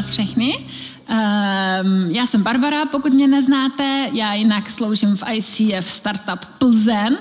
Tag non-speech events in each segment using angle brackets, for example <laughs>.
Vás všechny. Um, já jsem Barbara, pokud mě neznáte, já jinak sloužím v ICF Startup Plzen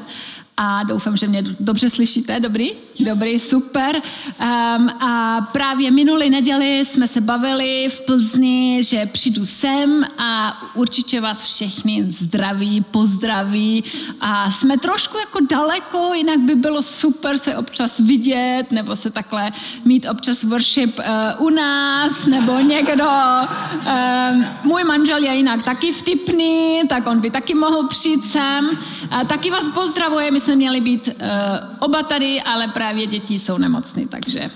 a doufám, že mě dobře slyšíte. Dobrý? Dobrý, super. Um, a právě minulý neděli jsme se bavili v Plzni, že přijdu sem a určitě vás všechny zdraví, pozdraví a jsme trošku jako daleko, jinak by bylo super se občas vidět nebo se takhle mít občas worship uh, u nás nebo někdo. Um, můj manžel je jinak taky vtipný, tak on by taky mohl přijít sem. Uh, taky vás pozdravuje, my jsme měli být uh, oba tady, ale právě děti jsou nemocný, takže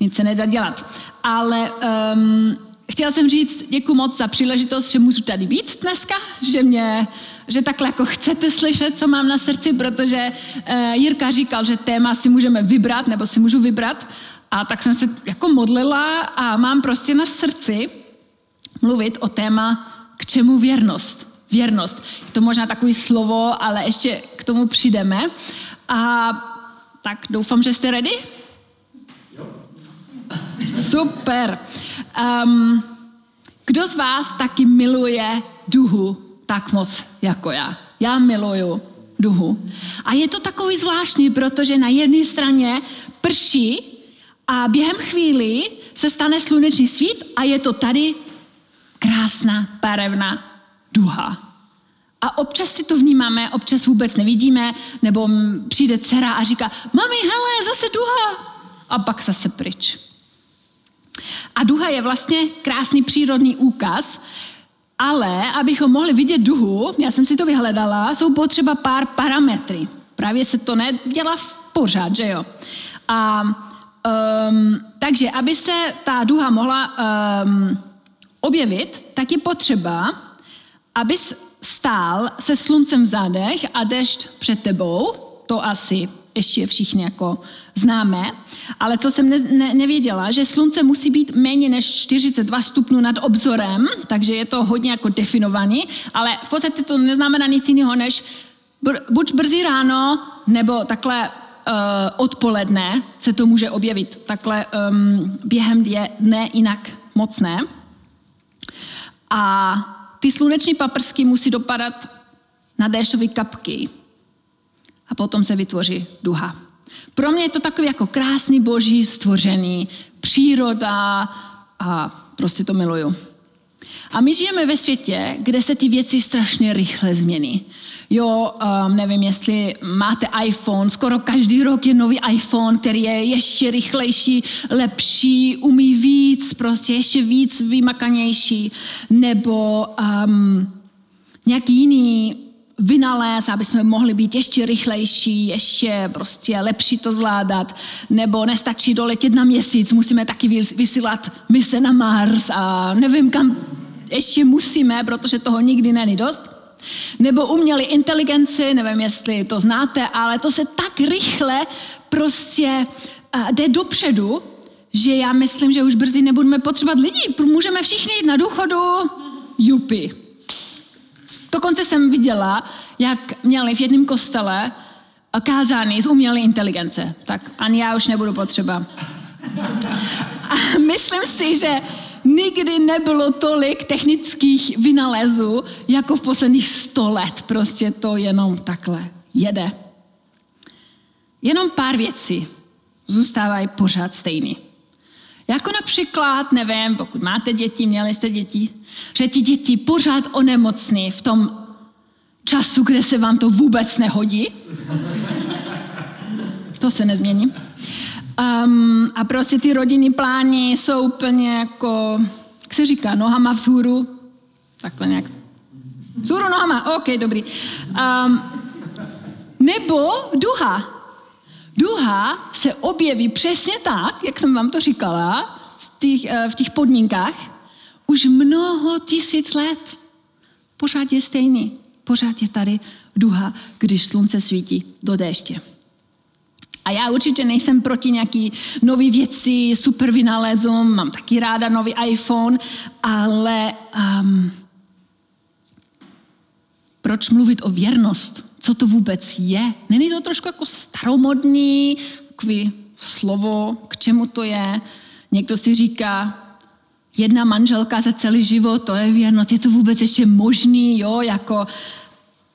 nic se nedá dělat. Ale um, chtěla jsem říct děkuji moc za příležitost, že můžu tady být dneska, že mě že takhle jako chcete slyšet, co mám na srdci, protože uh, Jirka říkal, že téma si můžeme vybrat, nebo si můžu vybrat. A tak jsem se jako modlila a mám prostě na srdci mluvit o téma, k čemu věrnost věrnost. Je to možná takový slovo, ale ještě k tomu přijdeme. A tak doufám, že jste ready? Super. Um, kdo z vás taky miluje duhu tak moc jako já? Já miluju duhu. A je to takový zvláštní, protože na jedné straně prší a během chvíli se stane sluneční svít a je to tady krásná, barevná duha. A občas si to vnímáme, občas vůbec nevidíme, nebo přijde dcera a říká, mami, hele, zase duha. A pak zase pryč. A duha je vlastně krásný přírodní úkaz, ale abychom mohli vidět duhu, já jsem si to vyhledala, jsou potřeba pár parametry. Právě se to nedělá v pořád, že jo. A um, takže, aby se ta duha mohla um, objevit, tak je potřeba, abys stál se sluncem v zádech a dešť před tebou, to asi ještě všichni jako známe, ale co jsem ne, ne, nevěděla, že slunce musí být méně než 42 stupňů nad obzorem, takže je to hodně jako definovaný, ale v podstatě to neznamená nic jiného, než br, buď brzy ráno, nebo takhle uh, odpoledne se to může objevit, takhle um, během dne jinak moc ne. A ty sluneční paprsky musí dopadat na déštové kapky a potom se vytvoří duha. Pro mě je to takový jako krásný boží stvořený, příroda a prostě to miluju. A my žijeme ve světě, kde se ty věci strašně rychle změní. Jo, um, nevím, jestli máte iPhone, skoro každý rok je nový iPhone, který je ještě rychlejší, lepší, umí víc, prostě ještě víc vymakanější, nebo um, nějaký jiný vynalez, aby jsme mohli být ještě rychlejší, ještě prostě lepší to zvládat, nebo nestačí doletět na měsíc, musíme taky vysílat mise na Mars a nevím kam ještě musíme, protože toho nikdy není dost. Nebo uměli inteligenci, nevím, jestli to znáte, ale to se tak rychle prostě uh, jde dopředu, že já myslím, že už brzy nebudeme potřebovat lidí. Můžeme všichni jít na důchodu, jupi. Dokonce jsem viděla, jak měli v jednom kostele kázání z umělé inteligence. Tak ani já už nebudu potřeba. A myslím si, že nikdy nebylo tolik technických vynalezů, jako v posledních sto let. Prostě to jenom takhle jede. Jenom pár věcí zůstávají pořád stejný. Jako například, nevím, pokud máte děti, měli jste děti, že ti děti pořád onemocní v tom času, kde se vám to vůbec nehodí. To se nezmění. Um, a prostě ty rodinný plány jsou úplně jako, jak se říká, nohama vzhůru. Takhle nějak. Vzhůru nohama, ok, dobrý. Um, nebo duha. Duha se objeví přesně tak, jak jsem vám to říkala, v těch, v těch podmínkách už mnoho tisíc let. Pořád je stejný. Pořád je tady duha, když slunce svítí do déště. A já určitě nejsem proti nějaký nový věci, super vynálezům, mám taky ráda nový iPhone, ale um, proč mluvit o věrnost? Co to vůbec je? Není to trošku jako staromodný, takový slovo, k čemu to je? Někdo si říká, jedna manželka za celý život, to je věrnost, je to vůbec ještě možný, jo, jako,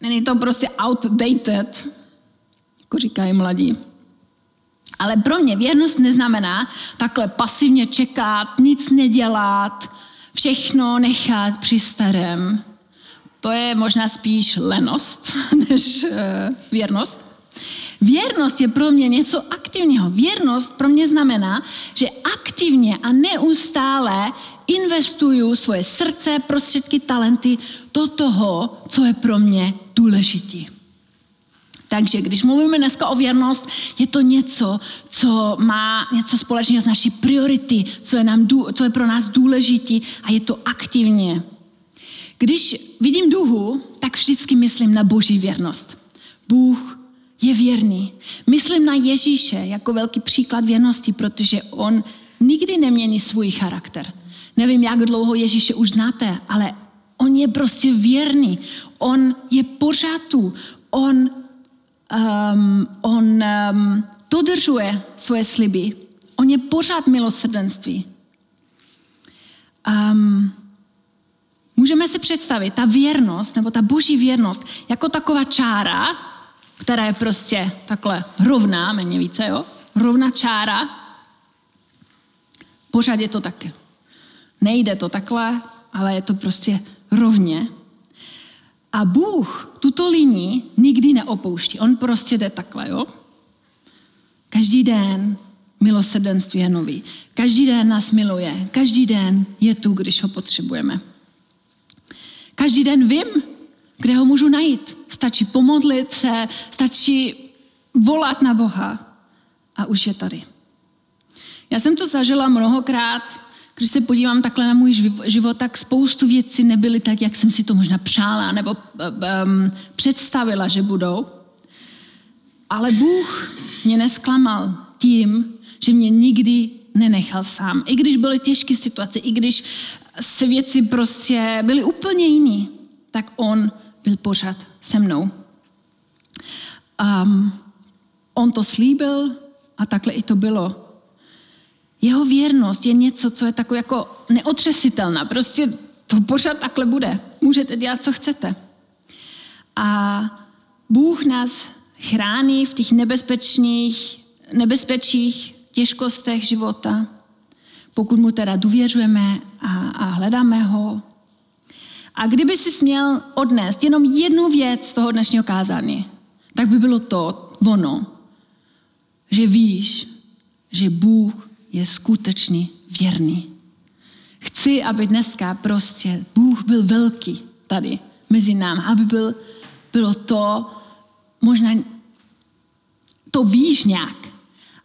není to prostě outdated, jako říkají mladí. Ale pro mě věrnost neznamená takhle pasivně čekat, nic nedělat, všechno nechat při starém. To je možná spíš lenost <laughs> než uh, věrnost. Věrnost je pro mě něco aktivního. Věrnost pro mě znamená, že aktivně a neustále investuju svoje srdce, prostředky, talenty do toho, co je pro mě důležitý. Takže když mluvíme dneska o věrnost, je to něco, co má něco společného s naší priority, co je, nám, co je pro nás důležitý a je to aktivně. Když vidím duhu, tak vždycky myslím na boží věrnost. Bůh je věrný. Myslím na Ježíše jako velký příklad věrnosti, protože on nikdy nemění svůj charakter. Nevím, jak dlouho Ježíše už znáte, ale on je prostě věrný. On je pořád tu. On um, on um, dodržuje svoje sliby. On je pořád milosrdenství. Um, můžeme si představit ta věrnost, nebo ta boží věrnost, jako taková čára, která je prostě takhle rovná, méně více, jo? Rovná čára. Pořád je to také. Nejde to takhle, ale je to prostě rovně. A Bůh tuto linii nikdy neopouští. On prostě jde takhle, jo? Každý den milosrdenství je nový. Každý den nás miluje. Každý den je tu, když ho potřebujeme. Každý den vím, kde ho můžu najít. Stačí pomodlit se, stačí volat na Boha a už je tady. Já jsem to zažila mnohokrát když se podívám takhle na můj život, tak spoustu věcí nebyly tak, jak jsem si to možná přála nebo um, představila, že budou. Ale Bůh mě nesklamal tím, že mě nikdy nenechal sám. I když byly těžké situace, i když se věci prostě byly úplně jiný, tak On byl pořád se mnou. Um, on to slíbil a takhle i to bylo. Jeho věrnost je něco, co je takové jako neotřesitelná. Prostě to pořád takhle bude. Můžete dělat, co chcete. A Bůh nás chrání v těch nebezpečných, nebezpečích, těžkostech života, pokud mu teda důvěřujeme a, a hledáme ho. A kdyby si směl odnést jenom jednu věc z toho dnešního kázání, tak by bylo to, ono, že víš, že Bůh je skutečně věrný. Chci, aby dneska prostě Bůh byl velký tady mezi námi, aby byl, bylo to, možná to víš nějak,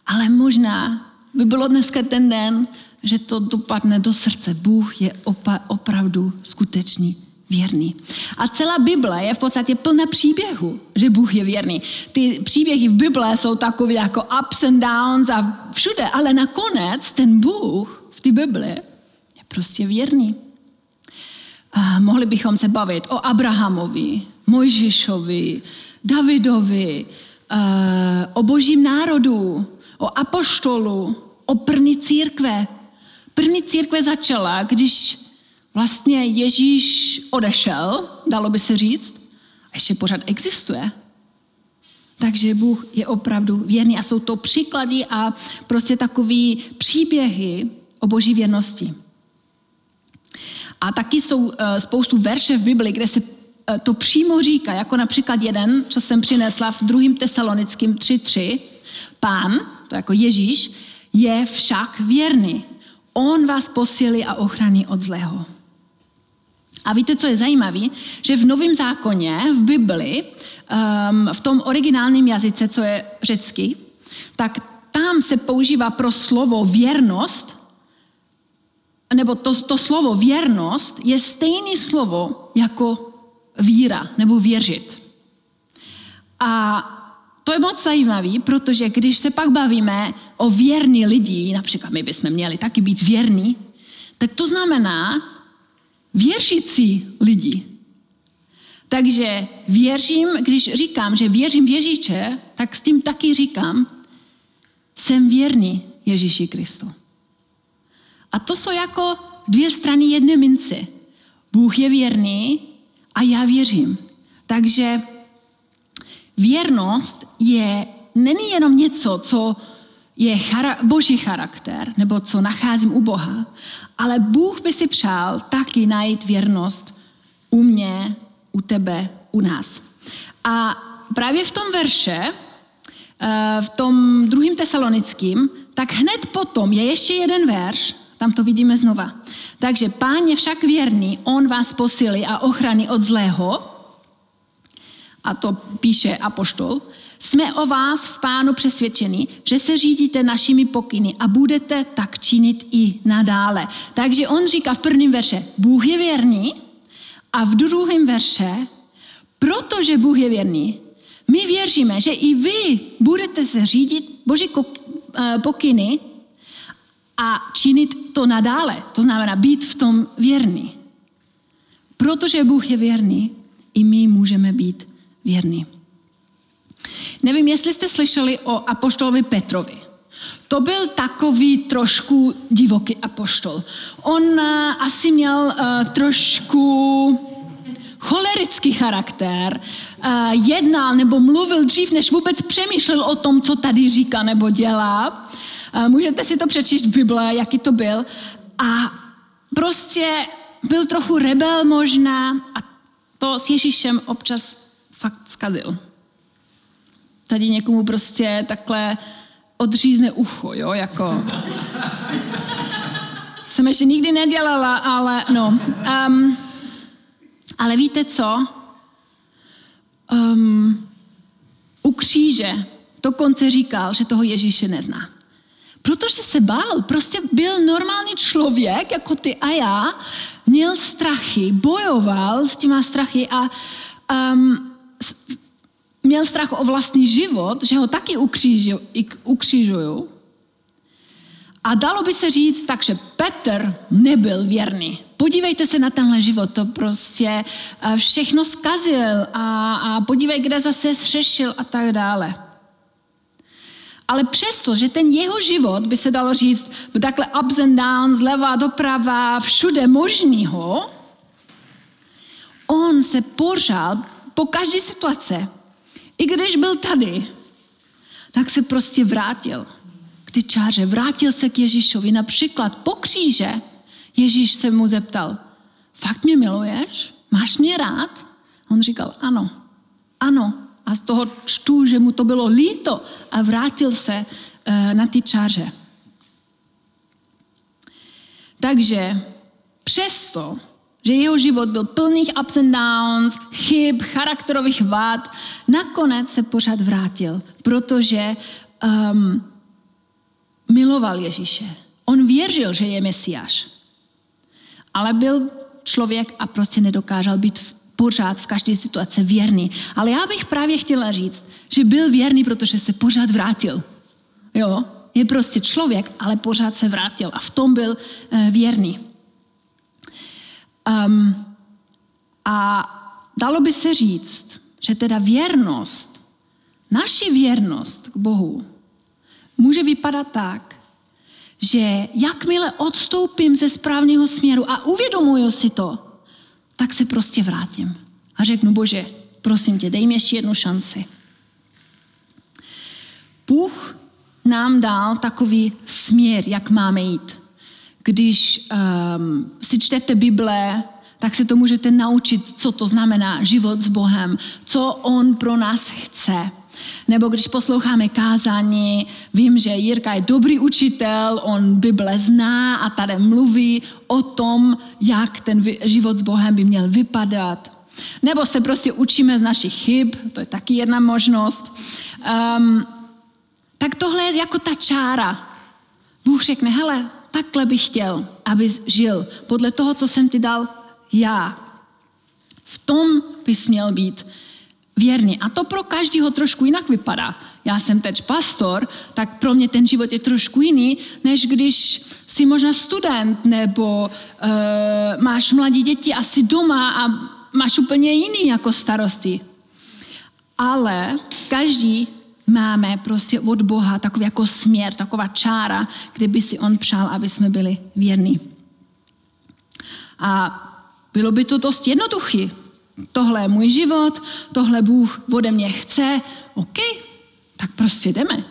ale možná by bylo dneska ten den, že to dopadne do srdce. Bůh je opa, opravdu skutečný věrný. A celá Bible je v podstatě plná příběhu, že Bůh je věrný. Ty příběhy v Bible jsou takové jako ups and downs a všude, ale nakonec ten Bůh v té Bibli je prostě věrný. A mohli bychom se bavit o Abrahamovi, Mojžišovi, Davidovi, o božím národu, o apoštolu, o první církve. První církve začala, když vlastně Ježíš odešel, dalo by se říct, a ještě pořád existuje. Takže Bůh je opravdu věrný a jsou to příklady a prostě takové příběhy o boží věrnosti. A taky jsou eh, spoustu verše v Bibli, kde se eh, to přímo říká, jako například jeden, co jsem přinesla v druhým tesalonickým 3.3. Pán, to jako Ježíš, je však věrný. On vás posílí a ochrání od zlého. A víte, co je zajímavé? Že v Novém zákoně, v Bibli, um, v tom originálním jazyce, co je řecký, tak tam se používá pro slovo věrnost nebo to, to slovo věrnost je stejné slovo jako víra nebo věřit. A to je moc zajímavé, protože když se pak bavíme o věrní lidi, například my bychom měli taky být věrní, tak to znamená věřící lidi. Takže věřím, když říkám, že věřím Ježíše, tak s tím taky říkám, jsem věrný Ježíši Kristu. A to jsou jako dvě strany jedné mince. Bůh je věrný a já věřím. Takže věrnost je, není jenom něco, co je chara, boží charakter, nebo co nacházím u Boha, ale Bůh by si přál taky najít věrnost u mě, u tebe, u nás. A právě v tom verše, eh, v tom druhém tesalonickým, tak hned potom je ještě jeden verš, tam to vidíme znova. Takže pán je však věrný, on vás posilí a ochrany od zlého, a to píše apoštol, jsme o vás v pánu přesvědčeni, že se řídíte našimi pokyny a budete tak činit i nadále. Takže on říká v prvním verše, Bůh je věrný a v druhém verše, protože Bůh je věrný, my věříme, že i vy budete se řídit Boží eh, pokyny a činit to nadále. To znamená být v tom věrný. Protože Bůh je věrný, i my můžeme být věrní. Nevím, jestli jste slyšeli o apoštolovi Petrovi. To byl takový trošku divoký apoštol. On uh, asi měl uh, trošku cholerický charakter, uh, jednal nebo mluvil dřív, než vůbec přemýšlel o tom, co tady říká nebo dělá. Uh, můžete si to přečíst v Bible, jaký to byl. A prostě byl trochu rebel možná a to s Ježíšem občas fakt zkazil tady někomu prostě takhle odřízne ucho, jo, jako... Jsem ještě nikdy nedělala, ale no. Um, ale víte co? Um, u kříže dokonce říkal, že toho Ježíše nezná. Protože se bál, prostě byl normální člověk, jako ty a já, měl strachy, bojoval s těma strachy a um, měl strach o vlastní život, že ho taky ukřižují. A dalo by se říct tak, že Petr nebyl věrný. Podívejte se na tenhle život, to prostě eh, všechno zkazil a, a podívej, kde zase zřešil a tak dále. Ale přesto, že ten jeho život, by se dalo říct, byl takhle ups and downs, zleva, doprava, všude možného, on se pořád po každé situace i když byl tady, tak se prostě vrátil k ty čáře. Vrátil se k Ježíšovi. Například po kříže Ježíš se mu zeptal, fakt mě miluješ? Máš mě rád? On říkal, ano, ano. A z toho čtu, že mu to bylo líto a vrátil se uh, na ty čáře. Takže přesto, že jeho život byl plných ups and downs, chyb, charakterových vad, nakonec se pořád vrátil, protože um, miloval Ježíše. On věřil, že je Mesiáš. Ale byl člověk a prostě nedokázal být v, pořád v každé situaci věrný. Ale já bych právě chtěla říct, že byl věrný, protože se pořád vrátil. Jo, je prostě člověk, ale pořád se vrátil a v tom byl uh, věrný. Um, a dalo by se říct, že teda věrnost, naši věrnost k Bohu, může vypadat tak, že jakmile odstoupím ze správného směru a uvědomuju si to, tak se prostě vrátím a řeknu, Bože, prosím tě, dej mi ještě jednu šanci. Bůh nám dal takový směr, jak máme jít když um, si čtete Bible, tak se to můžete naučit, co to znamená život s Bohem, co On pro nás chce. Nebo když posloucháme kázání, vím, že Jirka je dobrý učitel, on Bible zná a tady mluví o tom, jak ten život s Bohem by měl vypadat. Nebo se prostě učíme z našich chyb, to je taky jedna možnost. Um, tak tohle je jako ta čára. Bůh řekne, hele, takhle bych chtěl, abys žil podle toho, co jsem ti dal já. V tom bys měl být věrný. A to pro každého trošku jinak vypadá. Já jsem teď pastor, tak pro mě ten život je trošku jiný, než když jsi možná student nebo uh, máš mladí děti asi doma a máš úplně jiný jako starosti. Ale každý máme prostě od Boha takový jako směr, taková čára, kde by si on přál, aby jsme byli věrní. A bylo by to dost jednoduché. Tohle je můj život, tohle Bůh ode mě chce, OK, tak prostě jdeme.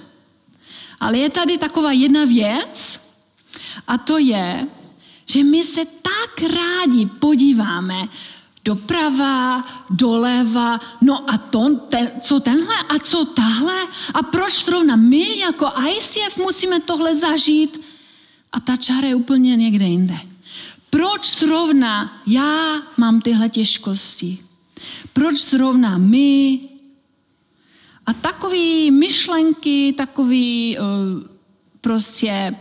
Ale je tady taková jedna věc, a to je, že my se tak rádi podíváme doprava, doleva, no a to, ten, co tenhle a co tahle a proč zrovna my jako ICF musíme tohle zažít a ta čára je úplně někde jinde. Proč zrovna já mám tyhle těžkosti? Proč zrovna my? A takové myšlenky, takový uh, prostě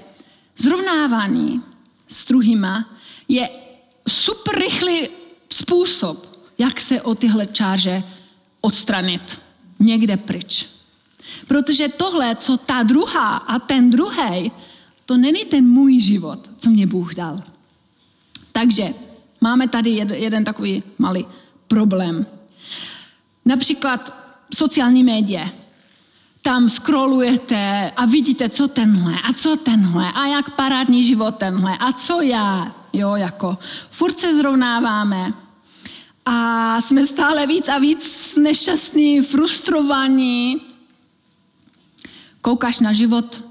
zrovnávání s druhýma je super rychlý způsob, jak se o tyhle čáře odstranit někde pryč. Protože tohle, co ta druhá a ten druhý, to není ten můj život, co mě Bůh dal. Takže máme tady jeden takový malý problém. Například sociální média. Tam scrollujete a vidíte, co tenhle a co tenhle a jak parádní život tenhle a co já. Jo, jako furt se zrovnáváme a jsme stále víc a víc nešťastní, frustrovaní. Koukáš na život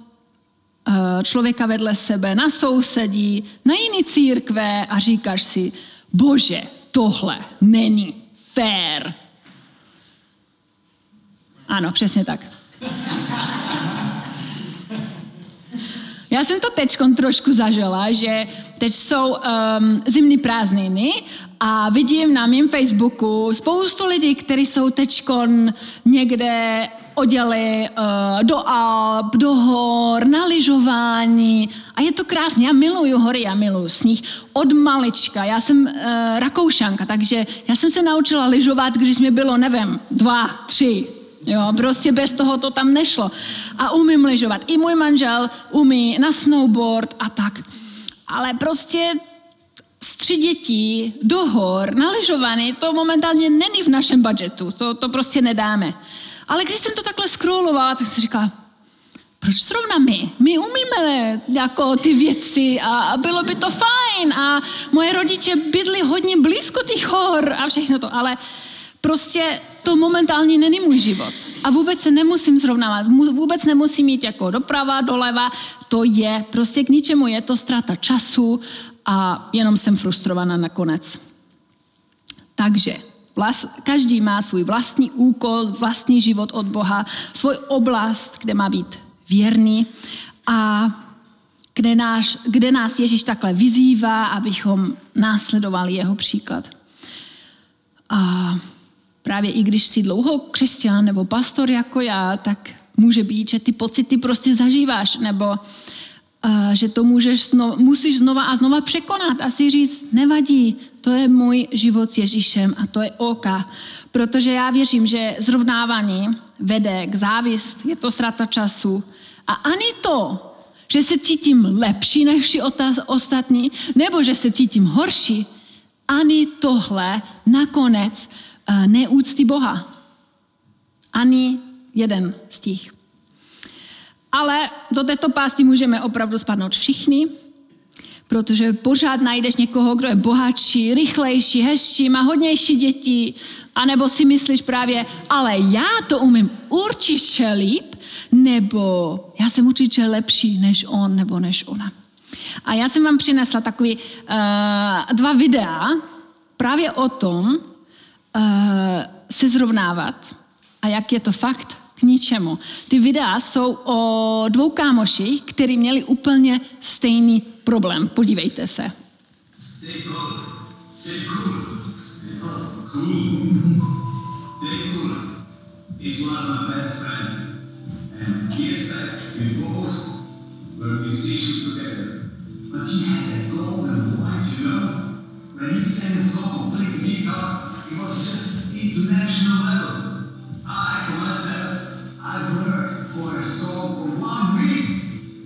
eh, člověka vedle sebe, na sousedí, na jiný církve a říkáš si, bože, tohle není fér. Ano, přesně tak. Já jsem to teď trošku zažila, že teď jsou um, zimní prázdniny a vidím na mém Facebooku spoustu lidí, kteří jsou teď někde oděli uh, do Alp, do hor, na lyžování. A je to krásné. Já miluju hory, já miluju sníh. Od malička. Já jsem uh, rakoušanka, takže já jsem se naučila lyžovat, když mi bylo, nevím, dva, tři. Jo, prostě bez toho to tam nešlo. A umím lyžovat. I můj manžel umí na snowboard a tak. Ale prostě z tři dětí do hor na lyžování, to momentálně není v našem budžetu. To, to prostě nedáme. Ale když jsem to takhle scrollovala, tak jsem říkala, proč zrovna my? My umíme jako ty věci a bylo by to fajn a moje rodiče bydli hodně blízko těch hor a všechno to, ale prostě to momentálně není můj život. A vůbec se nemusím zrovnávat, vůbec nemusím mít jako doprava, doleva, to je prostě k ničemu, je to ztráta času a jenom jsem frustrovaná nakonec. Takže vlast, každý má svůj vlastní úkol, vlastní život od Boha, svůj oblast, kde má být věrný a kde, náš, kde nás Ježíš takhle vyzývá, abychom následovali jeho příklad. A právě i když jsi dlouho křesťan nebo pastor jako já, tak může být, že ty pocity prostě zažíváš, nebo uh, že to můžeš zno, musíš znova a znova překonat a si říct, nevadí, to je můj život s Ježíšem a to je OK. Protože já věřím, že zrovnávání vede k závist, je to ztráta času. A ani to, že se cítím lepší než ostatní, nebo že se cítím horší, ani tohle nakonec uh, neúctí Boha. Ani jeden z těch. Ale do této pásty můžeme opravdu spadnout všichni, protože pořád najdeš někoho, kdo je bohatší, rychlejší, hezčí, má hodnější děti, anebo si myslíš právě, ale já to umím určitě líp, nebo já jsem určitě lepší než on nebo než ona. A já jsem vám přinesla takový uh, dva videa právě o tom, se zrovnávat a jak je to fakt k ničemu. Ty videa jsou o dvou kámoších, kteří měli úplně stejný problém. Podívejte se. But he had a goal When he sang a song, played guitar, it was just international level. I, for myself, I worked for a song for one week,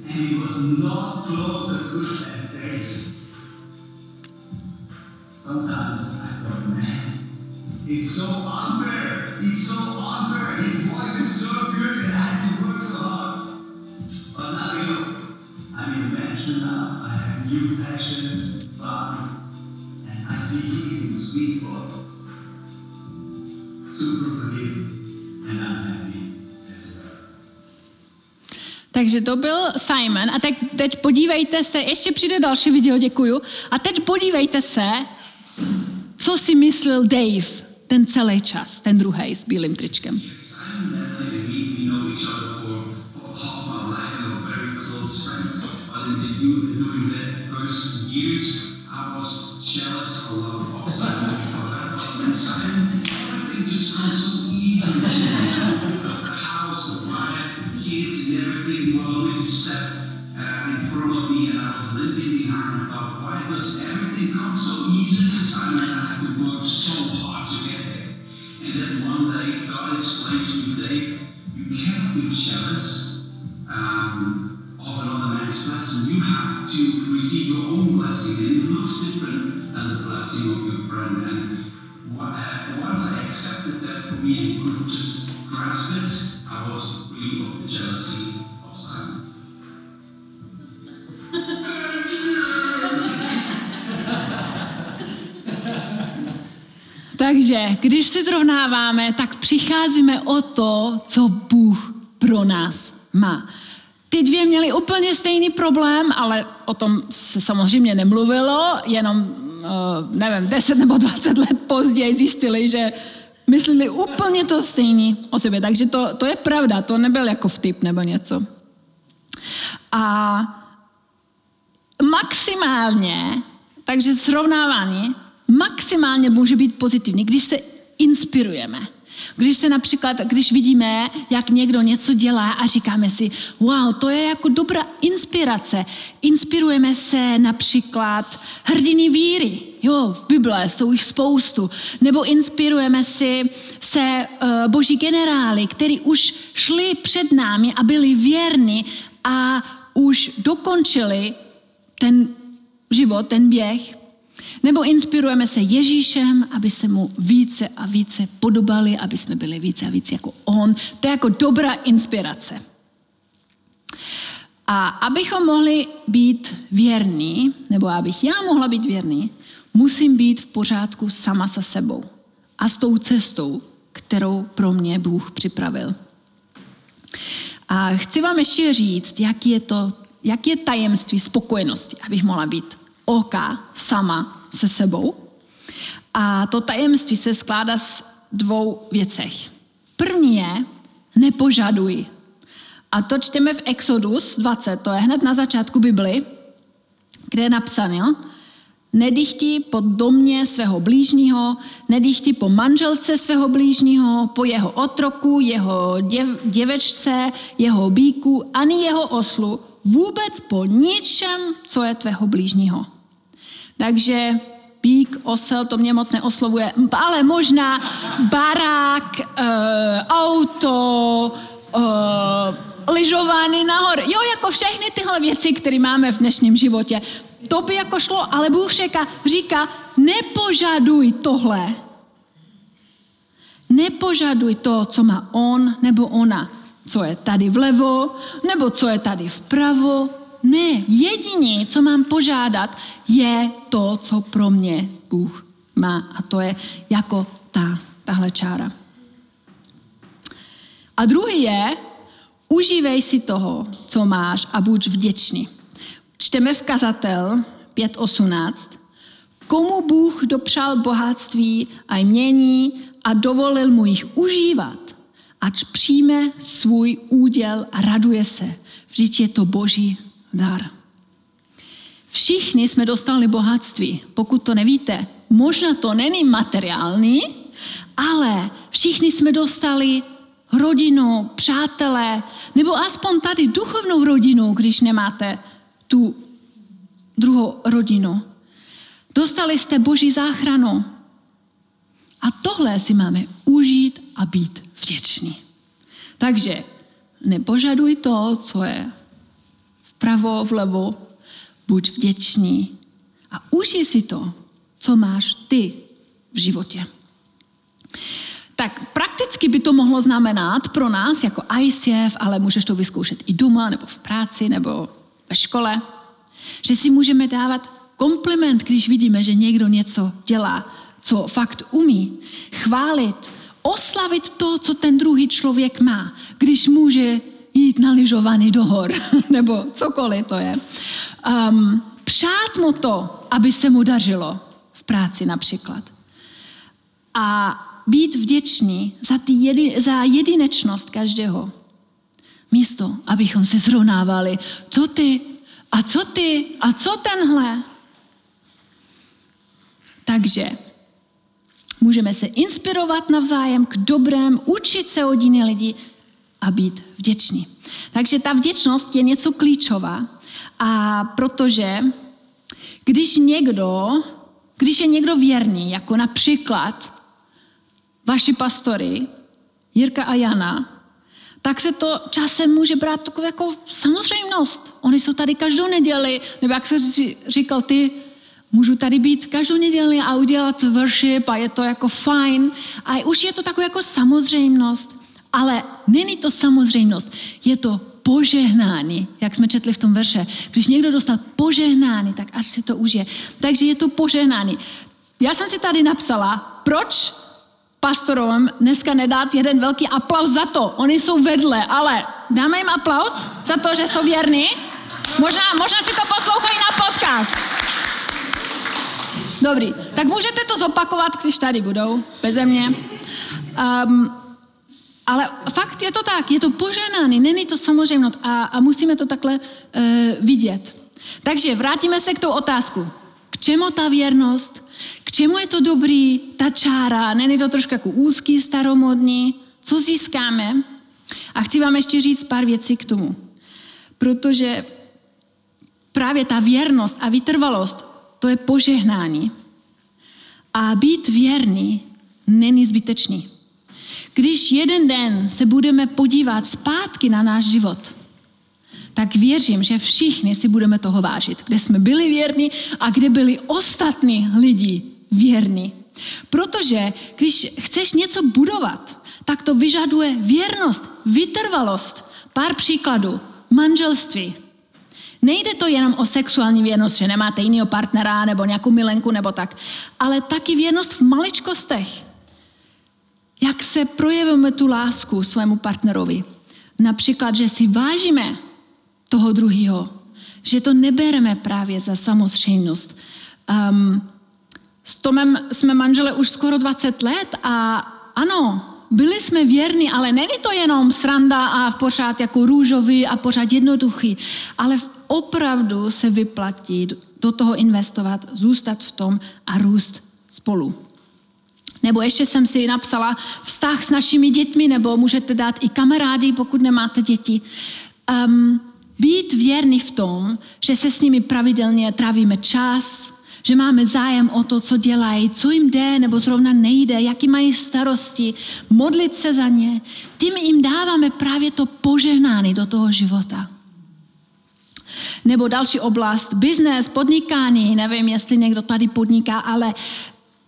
and it was not close as good as Dave. Sometimes I thought, man, it's so unfair. It's so unfair. His voice is so good, and I have to work so hard. But now you know, I'm in management now. I have new passions, fun, and I see he's in the sweet spot. Takže to byl Simon. A teď, teď podívejte se, ještě přijde další video, děkuju. A teď podívejte se, co si myslel Dave ten celý čas, ten druhý s bílým tričkem. Explained to you, Dave, you cannot be jealous um, of another man's blessing. You have to receive your own blessing, and it looks different than the blessing of your friend. And uh, once I accepted that for me and could just grasp it, I was free of the jealousy Takže když si zrovnáváme, tak přicházíme o to, co Bůh pro nás má. Ty dvě měly úplně stejný problém, ale o tom se samozřejmě nemluvilo, jenom, eh, nevím, 10 nebo 20 let později zjistili, že mysleli úplně to stejný o sobě. Takže to, to je pravda, to nebyl jako vtip nebo něco. A maximálně, takže srovnávání, maximálně může být pozitivní, když se inspirujeme. Když se například, když vidíme, jak někdo něco dělá a říkáme si, wow, to je jako dobrá inspirace. Inspirujeme se například hrdiny víry. Jo, v Bible jsou jich spoustu. Nebo inspirujeme si se uh, boží generály, kteří už šli před námi a byli věrní a už dokončili ten život, ten běh. Nebo inspirujeme se Ježíšem, aby se mu více a více podobali, aby jsme byli více a více jako on. To je jako dobrá inspirace. A abychom mohli být věrní, nebo abych já mohla být věrný, musím být v pořádku sama se sebou a s tou cestou, kterou pro mě Bůh připravil. A chci vám ještě říct, jak je to, jak je tajemství spokojenosti, abych mohla být oka sama se sebou. A to tajemství se skládá z dvou věcech. První je, nepožaduj. A to čteme v Exodus 20, to je hned na začátku Bibli, kde je napsáno, Nedychti po domě svého blížního, nedychti po manželce svého blížního, po jeho otroku, jeho děv, děvečce, jeho bíku, ani jeho oslu, vůbec po ničem, co je tvého blížního. Takže bík, osel, to mě moc neoslovuje, ale možná barák, e, auto, e, lyžování nahoře. Jo, jako všechny tyhle věci, které máme v dnešním životě. To by jako šlo, ale Bůh říká, říká nepožaduj tohle. Nepožaduj to, co má on nebo ona. Co je tady vlevo, nebo co je tady vpravo. Ne, jediné, co mám požádat, je to, co pro mě Bůh má. A to je jako ta, tahle čára. A druhý je, užívej si toho, co máš a buď vděčný. Čteme v Kazatel 5.18. Komu Bůh dopřál bohatství a jmění a dovolil mu jich užívat, ať přijme svůj úděl a raduje se. Vždyť je to boží dar. Všichni jsme dostali bohatství. Pokud to nevíte, možná to není materiální, ale všichni jsme dostali rodinu, přátelé, nebo aspoň tady duchovnou rodinu, když nemáte tu druhou rodinu. Dostali jste Boží záchranu. A tohle si máme užít a být vděční. Takže nepožaduj to, co je vpravo, vlevo, buď vděčný a užij si to, co máš ty v životě. Tak prakticky by to mohlo znamenat pro nás jako ICF, ale můžeš to vyzkoušet i doma, nebo v práci, nebo ve škole, že si můžeme dávat kompliment, když vidíme, že někdo něco dělá, co fakt umí. Chválit, oslavit to, co ten druhý člověk má, když může jít na lyžování do hor, <laughs> nebo cokoliv to je. Um, přát mu to, aby se mu dařilo v práci například. A být vděční za, ty jedi, za jedinečnost každého. Místo, abychom se zrovnávali, co ty, a co ty, a co tenhle. Takže můžeme se inspirovat navzájem k dobrém, učit se od jiných lidí a být vděční. Takže ta vděčnost je něco klíčová. A protože když někdo, když je někdo věrný, jako například vaši pastory, Jirka a Jana, tak se to časem může brát takovou jako samozřejmost. Oni jsou tady každou neděli, nebo jak se říkal ty, můžu tady být každou neděli a udělat worship a je to jako fajn. A už je to taková jako samozřejmost. Ale není to samozřejmost, je to požehnání, jak jsme četli v tom verše. Když někdo dostal požehnání, tak až si to užije. Takže je to požehnání. Já jsem si tady napsala, proč pastorům dneska nedát jeden velký aplaus za to. Oni jsou vedle, ale dáme jim aplaus za to, že jsou věrní? Možná, možná si to poslouchají na podcast. Dobrý, tak můžete to zopakovat, když tady budou, beze mě. Um, ale fakt je to tak, je to poženány, není to samozřejmost a, a musíme to takhle uh, vidět. Takže vrátíme se k tou otázku. K čemu ta věrnost? K čemu je to dobrý, ta čára? Není to trošku jako úzký, staromodní? Co získáme? A chci vám ještě říct pár věcí k tomu. Protože právě ta věrnost a vytrvalost, to je požehnání. A být věrný není zbytečný. Když jeden den se budeme podívat zpátky na náš život, tak věřím, že všichni si budeme toho vážit, kde jsme byli věrní a kde byli ostatní lidi věrní. Protože když chceš něco budovat, tak to vyžaduje věrnost, vytrvalost. Pár příkladů. Manželství. Nejde to jenom o sexuální věrnost, že nemáte jiného partnera nebo nějakou milenku nebo tak, ale taky věrnost v maličkostech. Jak se projevíme tu lásku svému partnerovi. Například, že si vážíme toho druhého, že to nebereme právě za samozřejmost. Um, s Tomem jsme manžele už skoro 20 let a ano, byli jsme věrní, ale není to jenom sranda a pořád jako růžový a pořád jednoduchý, ale opravdu se vyplatí do toho investovat, zůstat v tom a růst spolu. Nebo ještě jsem si napsala vztah s našimi dětmi, nebo můžete dát i kamarády, pokud nemáte děti. Um, být věrný v tom, že se s nimi pravidelně trávíme čas, že máme zájem o to, co dělají, co jim jde nebo zrovna nejde, jaký mají starosti, modlit se za ně. Tím jim dáváme právě to požehnání do toho života. Nebo další oblast, biznes, podnikání, nevím, jestli někdo tady podniká, ale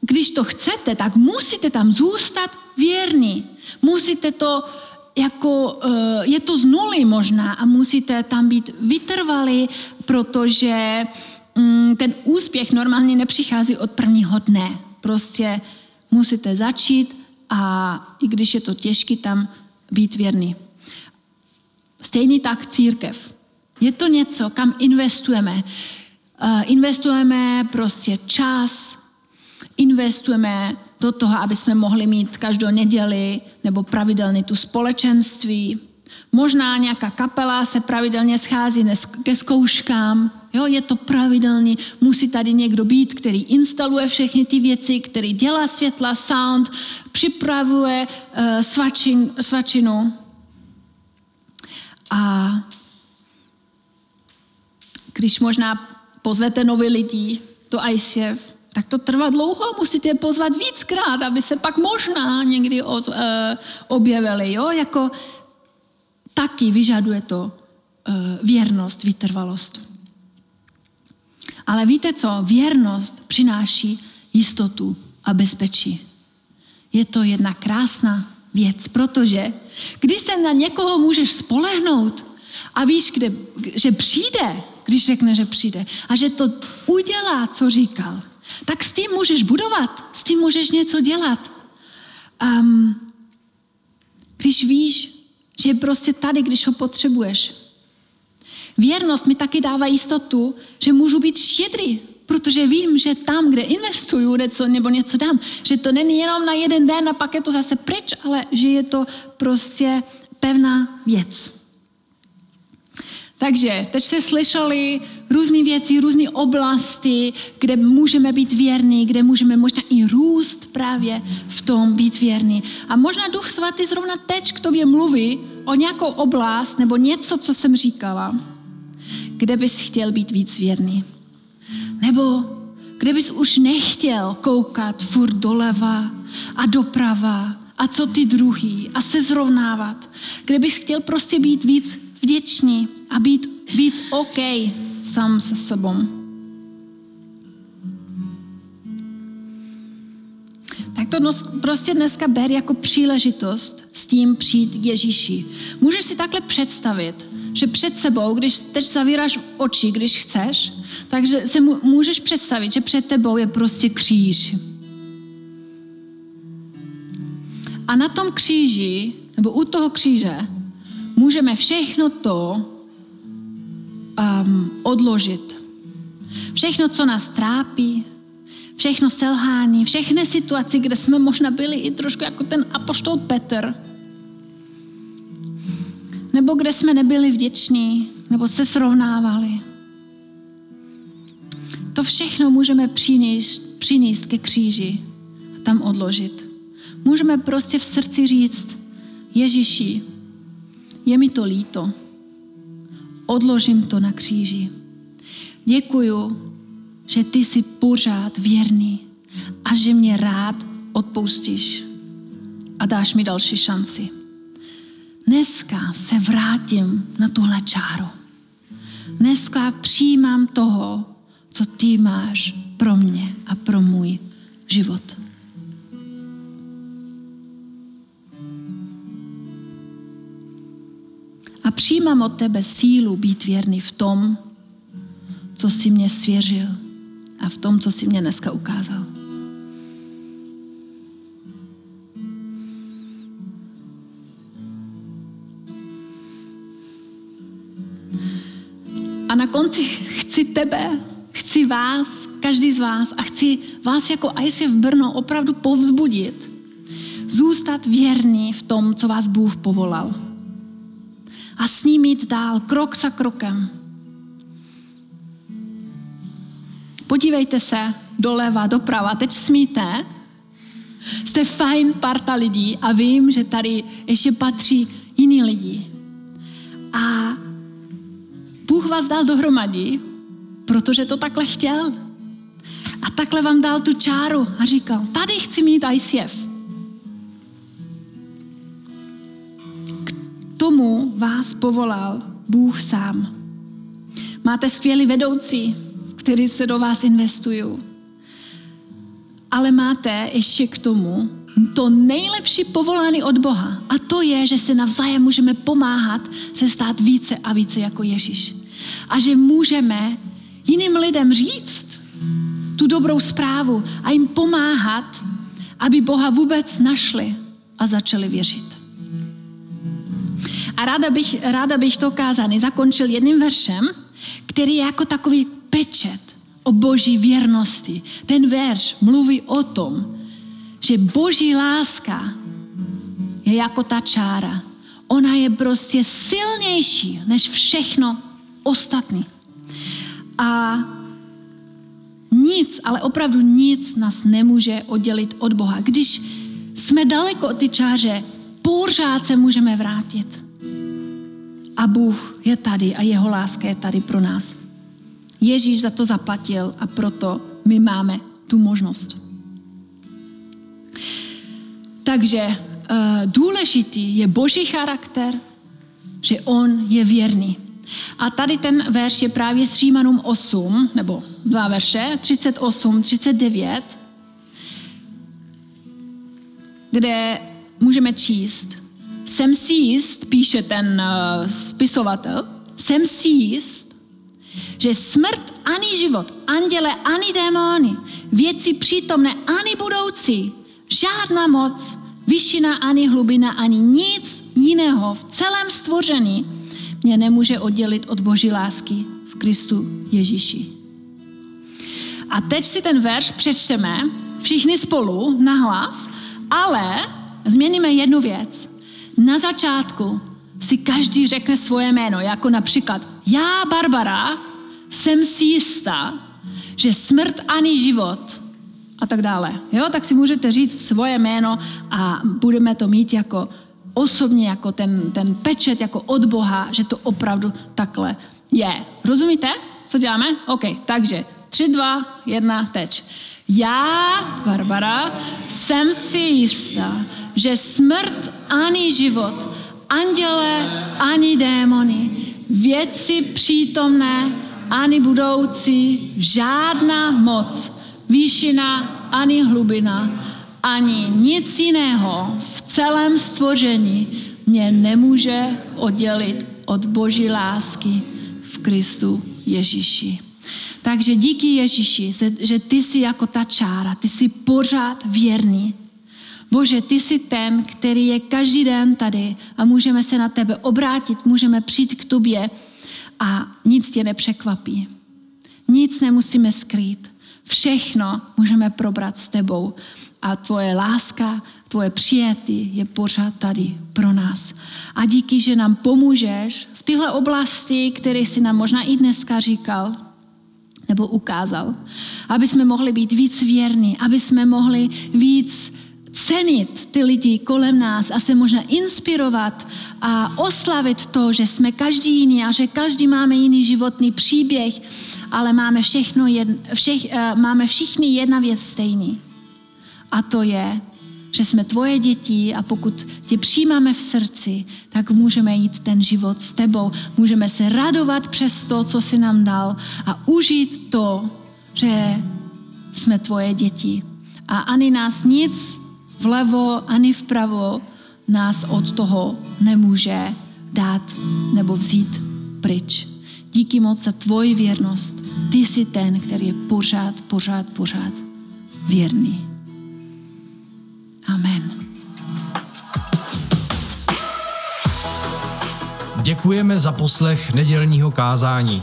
když to chcete, tak musíte tam zůstat věrní. Musíte to jako, eh, je to z nuly možná a musíte tam být vytrvalí, protože mm, ten úspěch normálně nepřichází od prvního dne. Prostě musíte začít a i když je to těžké, tam být věrný. Stejně tak církev. Je to něco, kam investujeme. Uh, investujeme prostě čas, investujeme do toho, aby jsme mohli mít každou neděli nebo pravidelně tu společenství. Možná nějaká kapela se pravidelně schází ke zkouškám, jo, je to pravidelný, musí tady někdo být, který instaluje všechny ty věci, který dělá světla, sound, připravuje uh, svačin, svačinu. A když možná pozvete nové lidi, do ICF, tak to trvá dlouho, musíte je pozvat víckrát, aby se pak možná někdy o, uh, objevili. Jo? Jako taky vyžaduje to uh, věrnost, vytrvalost. Ale víte co? Věrnost přináší jistotu a bezpečí. Je to jedna krásná věc, protože když se na někoho můžeš spolehnout a víš, kde, že přijde, když řekne, že přijde a že to udělá, co říkal, tak s tím můžeš budovat, s tím můžeš něco dělat. Um, když víš, že je prostě tady, když ho potřebuješ. Věrnost mi taky dává jistotu, že můžu být štědrý, protože vím, že tam, kde investuju něco, nebo něco dám, že to není jenom na jeden den a pak je to zase pryč, ale že je to prostě pevná věc. Takže teď jste slyšeli různé věci, různé oblasti, kde můžeme být věrní, kde můžeme možná i růst právě v tom být věrný. A možná Duch Svatý zrovna teď k tobě mluví o nějakou oblast nebo něco, co jsem říkala, kde bys chtěl být víc věrný. Nebo kde bys už nechtěl koukat furt doleva a doprava a co ty druhý a se zrovnávat. Kde bys chtěl prostě být víc vděčný a být víc OK sám se sebou. Tak to nos, prostě dneska ber jako příležitost s tím přijít Ježíši. Můžeš si takhle představit, že před sebou, když teď zavíráš oči, když chceš, takže se můžeš představit, že před tebou je prostě kříž. A na tom kříži, nebo u toho kříže, můžeme všechno to um, odložit. Všechno, co nás trápí, všechno selhání, všechny situace, kde jsme možná byli i trošku jako ten apoštol Petr, nebo kde jsme nebyli vděční, nebo se srovnávali. To všechno můžeme přinést, přinést ke kříži a tam odložit. Můžeme prostě v srdci říct, Ježíši, je mi to líto. Odložím to na kříži. Děkuju, že ty jsi pořád věrný a že mě rád odpustíš a dáš mi další šanci. Dneska se vrátím na tuhle čáru. Dneska přijímám toho, co ty máš pro mě a pro můj život. Přijímám od tebe sílu být věrný v tom, co jsi mě svěřil a v tom, co jsi mě dneska ukázal. A na konci chci tebe, chci vás, každý z vás a chci vás jako ICF Brno opravdu povzbudit, zůstat věrný v tom, co vás Bůh povolal. A s ním jít dál, krok za krokem. Podívejte se doleva, doprava, teď smíte. Jste fajn parta lidí a vím, že tady ještě patří jiní lidi. A Bůh vás dal dohromady, protože to takhle chtěl. A takhle vám dal tu čáru a říkal, tady chci mít ICF. Vás povolal Bůh sám. Máte skvělý vedoucí, který se do vás investují. Ale máte ještě k tomu to nejlepší povolání od Boha. A to je, že se navzájem můžeme pomáhat se stát více a více jako Ježíš. A že můžeme jiným lidem říct tu dobrou zprávu a jim pomáhat, aby Boha vůbec našli a začali věřit. A ráda bych, ráda bych to kázání zakončil jedním veršem, který je jako takový pečet o boží věrnosti. Ten verš mluví o tom, že boží láska je jako ta čára. Ona je prostě silnější než všechno ostatní. A nic, ale opravdu nic nás nemůže oddělit od Boha. Když jsme daleko od ty čáře, pořád se můžeme vrátit. A Bůh je tady a jeho láska je tady pro nás. Ježíš za to zaplatil a proto my máme tu možnost. Takže uh, důležitý je boží charakter, že on je věrný. A tady ten verš je právě s Římanům 8, nebo dva verše, 38, 39, kde můžeme číst. Jsem si jist, píše ten uh, spisovatel, jsem si jist, že smrt ani život, anděle ani démony, věci přítomné ani budoucí, žádná moc, vyšina ani hlubina, ani nic jiného v celém stvoření mě nemůže oddělit od boží lásky v Kristu Ježíši. A teď si ten verš přečteme všichni spolu nahlas, ale změníme jednu věc. Na začátku si každý řekne svoje jméno, jako například já, Barbara, jsem si jistá, že smrt ani život a tak dále. Jo, tak si můžete říct svoje jméno a budeme to mít jako osobně, jako ten, ten pečet, jako od Boha, že to opravdu takhle je. Rozumíte, co děláme? OK, takže 3, 2, 1, teď. Já, Barbara, jsem si jistá, že smrt ani život, anděle ani démony, věci přítomné ani budoucí, žádná moc, výšina ani hlubina, ani nic jiného v celém stvoření mě nemůže oddělit od Boží lásky v Kristu Ježíši. Takže díky Ježíši, že ty jsi jako ta čára, ty jsi pořád věrný. Bože, ty jsi ten, který je každý den tady a můžeme se na tebe obrátit, můžeme přijít k tobě a nic tě nepřekvapí. Nic nemusíme skrýt. Všechno můžeme probrat s tebou. A tvoje láska, tvoje přijetí je pořád tady pro nás. A díky, že nám pomůžeš v tyhle oblasti, které jsi nám možná i dneska říkal, nebo ukázal, aby jsme mohli být víc věrní, aby jsme mohli víc cenit ty lidi kolem nás a se možná inspirovat a oslavit to, že jsme každý jiný a že každý máme jiný životní příběh, ale máme, všechno jedn, všech, uh, máme všichni jedna věc stejný. A to je, že jsme tvoje děti a pokud tě přijímáme v srdci, tak můžeme jít ten život s tebou. Můžeme se radovat přes to, co jsi nám dal a užít to, že jsme tvoje děti. A ani nás nic vlevo ani vpravo nás od toho nemůže dát nebo vzít pryč. Díky moc za tvoji věrnost. Ty jsi ten, který je pořád, pořád, pořád věrný. Amen. Děkujeme za poslech nedělního kázání.